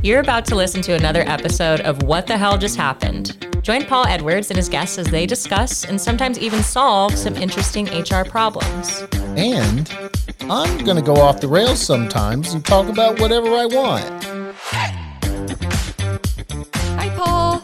You're about to listen to another episode of What the Hell Just Happened. Join Paul Edwards and his guests as they discuss and sometimes even solve some interesting HR problems. And I'm going to go off the rails sometimes and talk about whatever I want. Hi, Paul.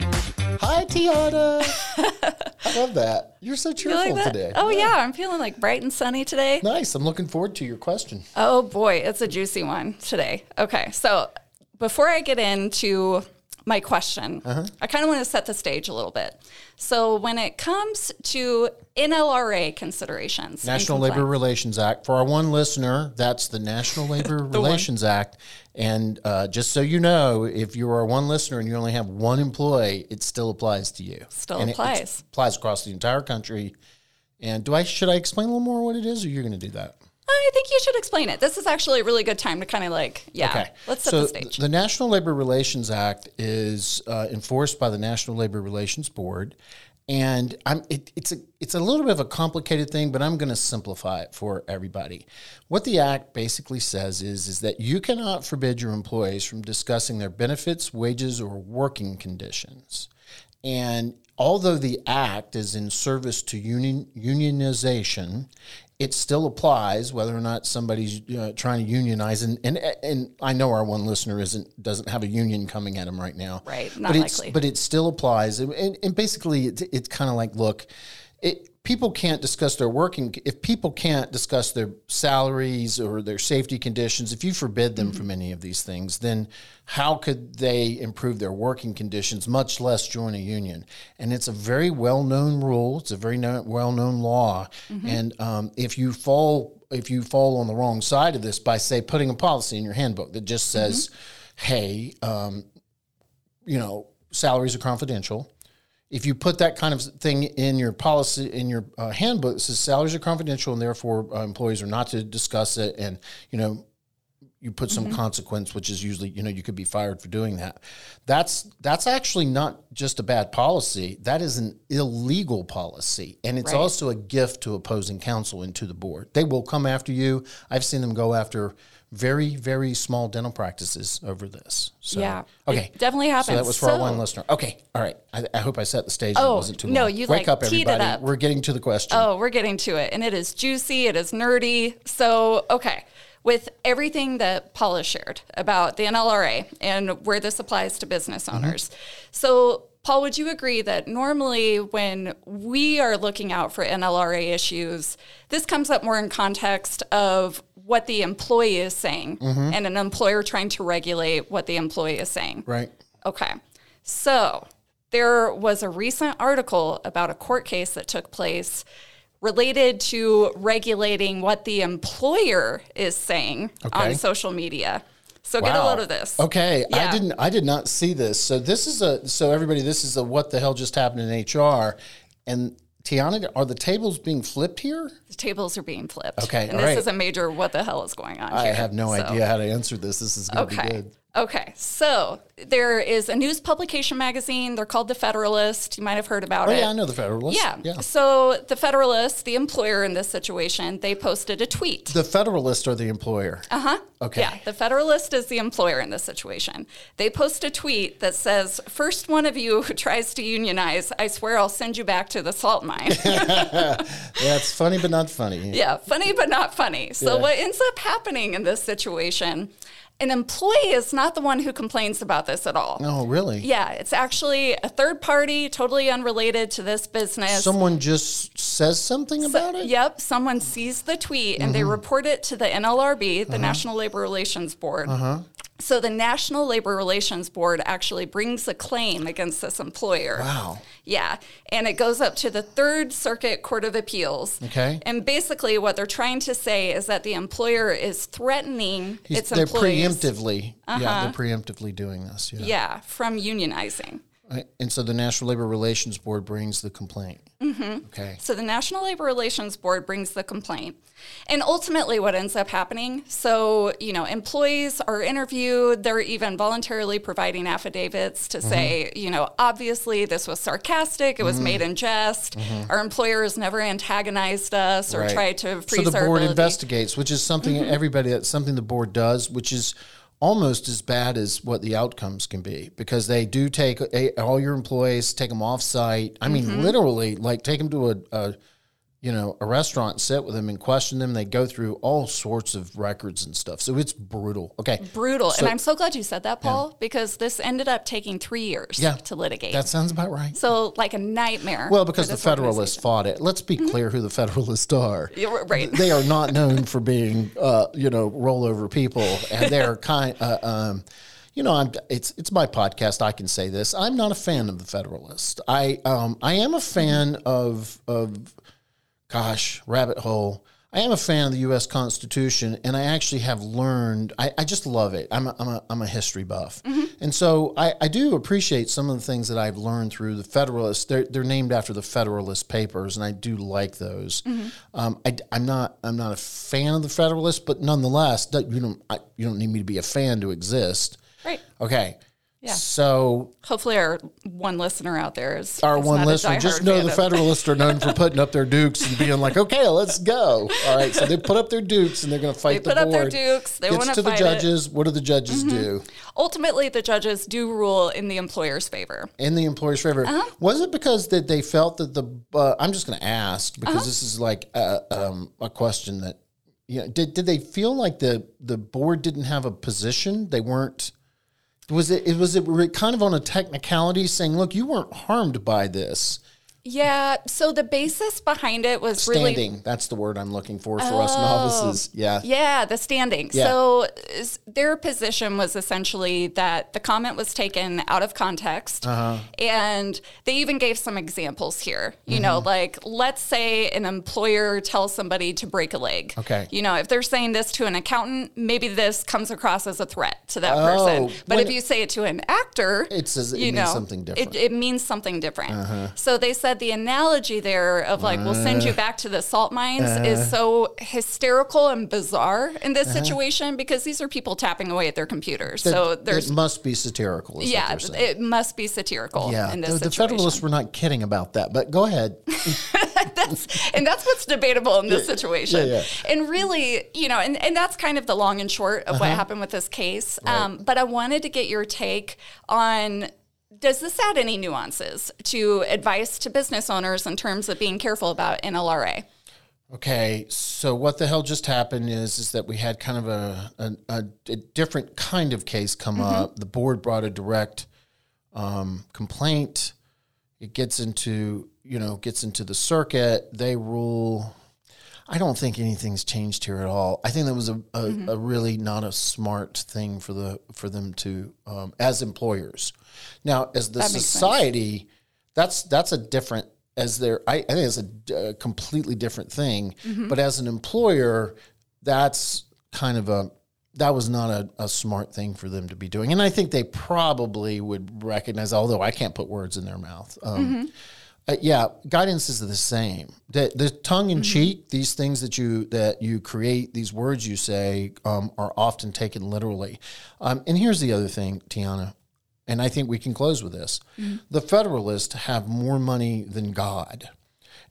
Hi, Tiana. I love that. You're so You cheerful like today. Oh, yeah. I'm feeling like bright and sunny today. Nice. I'm looking forward to your question. Oh, boy. It's a juicy one today. Okay. So, before I get into my question, Uh-huh. I kind of want to set the stage a little bit. So, when it comes to NLRA considerations, National Labor Relations Act. For our one listener, that's the National Labor Relations Act. And uh, just so you know, if you are one listener and you only have one employee, it still applies to you. Still And it- applies. It, applies across the entire country. And do I should I explain a little more what it is, or you're going to do that? I think you should explain it. This is actually a really good time to kind of like, yeah, Okay. let's set so the stage. The National Labor Relations Act is uh, enforced by the National Labor Relations Board, and I'm, it, it's a it's a little bit of a complicated thing, but I'm going to simplify it for everybody. What the act basically says is is that you cannot forbid your employees from discussing their benefits, wages, or working conditions. And although the act is in service to union, unionization, it still applies whether or not somebody's uh, trying to unionize. And, and and I know our one listener isn't doesn't have a union coming at him right now, Right, not but it's likely. but it still applies. And, and, and basically, it's, it's kind of like look. It, people can't discuss their working if people can't discuss their salaries or their safety conditions if you forbid them from any of these things then how could they improve their working conditions much less join a union? And it's a very well-known rule it's a very no, well-known law. And um, if you fall if you fall on the wrong side of this by say putting a policy in your handbook that just says hey um, you know salaries are confidential if you put that kind of thing in your policy in your uh, handbook, it says salaries are confidential and therefore uh, employees are not to discuss it, and you know you put some mm-hmm. consequence, which is usually you know you could be fired for doing that. That's that's actually not just a bad policy. That is an illegal policy, and it's Right. also a gift to opposing counsel and to the board. They will come after you. I've seen them go after very very small dental practices over this. So, Yeah, Okay. definitely So happens. that was for our one listener. Okay. All right. I, I hope I set the stage. Oh, it wasn't too no, long. you, Wake like, up, everybody. up. We're getting to the question. Oh, we're getting to it. And it is juicy, it is nerdy. So, okay, with everything that Paul has shared about the NLRA and where this applies to business Mm-hmm. owners. So, Paul, would you agree that normally when we are looking out for NLRA issues, this comes up more in context of what the employee is saying Mm-hmm. and an employer trying to regulate what the employee is saying? Right. Okay. So there was a recent article about a court case that took place related to regulating what the employer is saying Okay. on social media. So get a load of this. Okay. I didn't. I did not see this. So this is a. So everybody, this is a what the hell just happened in HR, and Tiana, are the tables being flipped here? The tables are being flipped. Okay, And this right. is a major what the hell is going on I here. have no So- idea how to answer this. This is going to be good. Okay. So there is a news publication magazine. They're called The Federalist. You might have heard about Oh it. yeah, I know the Federalist. Yeah. Yeah. So the Federalist, the employer in this situation, they posted a tweet. The Federalist are the employer. Uh huh. Okay. Yeah, the Federalist is the employer in this situation. They post a tweet that says, First one of you who tries to unionize, I swear I'll send you back to the salt mine. Yeah, it's funny but not funny. yeah, funny but not funny. So, Yeah. what ends up happening in this situation, an employee is not the one who complains about this at all. Oh, really? Yeah, it's actually a third party, totally unrelated to this business. Someone just says something about it. Yep, someone sees the tweet and they Mm-hmm. report it to the NLRB, the National Labor Relations Board. So the National Labor Relations Board actually brings a claim against this employer. Wow. Yeah, and it goes up to the Third Circuit Court of Appeals. Okay. And basically, what they're trying to say is that the employer is threatening He's- its they're employees. preemptively. Yeah, Uh-huh. they're preemptively doing this. Yeah. Yeah, from unionizing. And so the National Labor Relations Board brings the complaint. Mm-hmm. Okay. So the National Labor Relations Board brings the complaint. And ultimately, what ends up happening so, you know, employees are interviewed, they're even voluntarily providing affidavits to mm-hmm. say, you know, obviously this was sarcastic, it was mm-hmm. made in jest, mm-hmm. our employer has never antagonized us or Right. tried to So the our board investigates, which is something everybody that's something the board does, which is almost as bad as what the outcomes can be because they do take a, all your employees, take them off site. I mean, mm-hmm. literally, like take them to a, a you know, a restaurant, sit with them and question them. They go through all sorts of records and stuff. So it's brutal. Okay. Brutal. and I'm so glad you said that, Paul, because this ended up taking three years Yeah. to litigate. That sounds about right. so like a nightmare. Well, because the Federalists fought it. Let's be clear who the Federalists are. You're right. They are not known for being, uh, you know, rollover people, and they're kind. Uh, um, you know, I'm. It's it's my podcast. I can say this. I'm not a fan of the Federalists. I um I am a fan of of, gosh, rabbit hole. I am a fan of the U.S. Constitution, and I actually have learned. I, I just love it. I'm a, I'm a, I'm a history buff, and so I, I do appreciate some of the things that I've learned through the Federalists. They're, they're named after the Federalist Papers, and I do like those. Um, I, am not I'm not a fan of the Federalists, but nonetheless, you don't I, you don't need me to be a fan to exist. right. Okay. Yeah. So Hopefully, our one listener out there is our is one listener, just know the Federalists are known for putting up their dukes and being like, "Okay, let's go." All right, so they put up their dukes and they're going to fight They the put up their dukes. They want to the fight it. Mm-hmm. judges. What do the judges do Ultimately, the judges do rule in the employer's favor. in the employer's favor? Uh-huh. Was it because that they felt that the? Uh, I'm just going to ask because Uh-huh. this is like a, um, a question that you know. Did did they feel like the the board didn't have a position? They weren't. Was it, was it kind of on a technicality saying, look, you weren't harmed by this. Yeah. So the basis behind it was really Standing. That's the word I'm looking for for us novices. Yeah. Yeah, the standing. Yeah. So their position was essentially that the comment was taken out of context. Uh-huh. And they even gave some examples here. You know, Mm-hmm. like let's say an employer tells somebody to break a leg. Okay. You know, if they're saying this to an accountant, maybe this comes across as a threat to that Oh, person. But if you say it to an actor, It says it you means know, something different. Uh-huh. It, it means something different. So they said the analogy there of like, we'll send you back to the salt mines is so hysterical and bizarre in this Uh-huh. situation because these are people tapping away at their computers. so there's, it must be satirical. Is yeah, what it must be satirical yeah. in The, this the situation. Federalists were not kidding about that, but go ahead. that's, and that's what's debatable in this situation. yeah. And really, you know, and, and that's kind of the long and short of what Uh-huh. happened with this case. Um, but I wanted to get your take on does this add any nuances to advice to business owners in terms of being careful about NLRA? Okay, so what the hell just happened is is that we had kind of a a, a, a different kind of case come Mm-hmm. up. The board brought a direct um, complaint. It gets into you know gets into the circuit. They rule. I don't think anything's changed here at all. I think that was a, a, Mm-hmm. a really not a smart thing for the for them to um, as employers. Now, as the That society, that's that's a different as their. I, I think it's a completely different thing. Mm-hmm. But as an employer, that's kind of a that was not a, a smart thing for them to be doing. And I think they probably would recognize, although I can't put words in their mouth. Um, uh, yeah, guidance is the same. The, the tongue in cheek, these things that you that you create, these words you say, um, are often taken literally. Um, and here's the other thing, Tiana, and I think we can close with this: the Federalists have more money than God.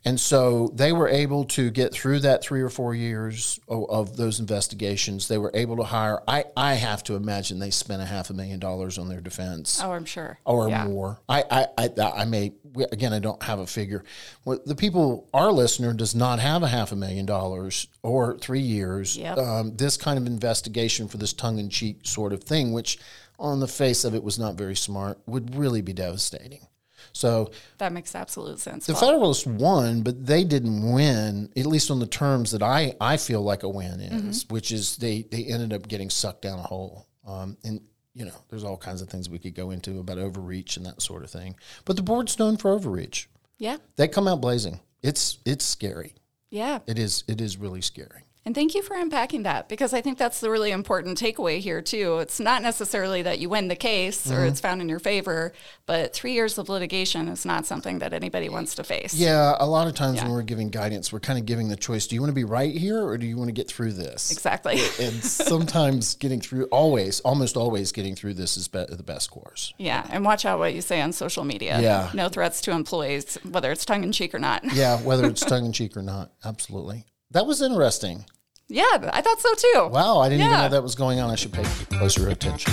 And so they were able to get through that three or four years of, of those investigations. They were able to hire. I, I have to imagine they spent a half a million dollars on their defense Oh, I'm sure. or Yeah. more. I, I, I, I may again. I don't have a figure. What the people, our listener, does not have a half a million dollars or three years. Yep. Um, this kind of investigation for this tongue-in-cheek sort of thing, which on the face of it was not very smart, would really be devastating. So That makes absolute sense. the Paul. Federalists won, but they didn't win, at least on the terms that I, I feel like a win is, which is they, they ended up getting sucked down a hole. Um, and, you know, there's all kinds of things we could go into about overreach and that sort of thing. But the board's known for overreach. yeah. They come out blazing. It's it's scary. Yeah. It is it is really scary. And thank you for unpacking that because I think that's the really important takeaway here, too. It's not necessarily that you win the case Mm-hmm. or it's found in your favor, but three years of litigation is not something that anybody wants to face. Yeah, a lot of times when we're giving guidance, we're kind of giving the choice: do you want to be right here or do you want to get through this? Exactly. And sometimes getting through, always, almost always getting through this is be- the best course. Yeah. And watch out what you say on social media. Yeah. No threats to employees, whether it's tongue in cheek or not. Yeah, whether it's tongue in cheek or not. Absolutely. That was interesting. Yeah, I thought so too. Wow, I didn't even know that was going on. I should pay closer attention.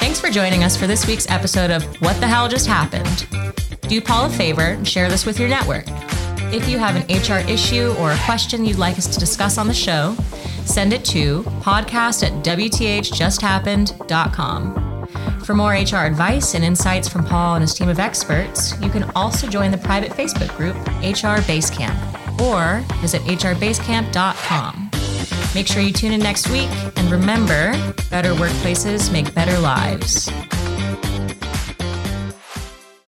Thanks for joining us for this week's episode of What the Hell Just Happened. Do Paul a favor and share this with your network. If you have an HR issue or a question you'd like us to discuss on the show, send it to podcast at WTHJustHappened.com. For more HR advice and insights from Paul and his team of experts, you can also join the private Facebook group HR Basecamp or visit hrbasecamp.com. Make sure you tune in next week and remember better workplaces make better lives.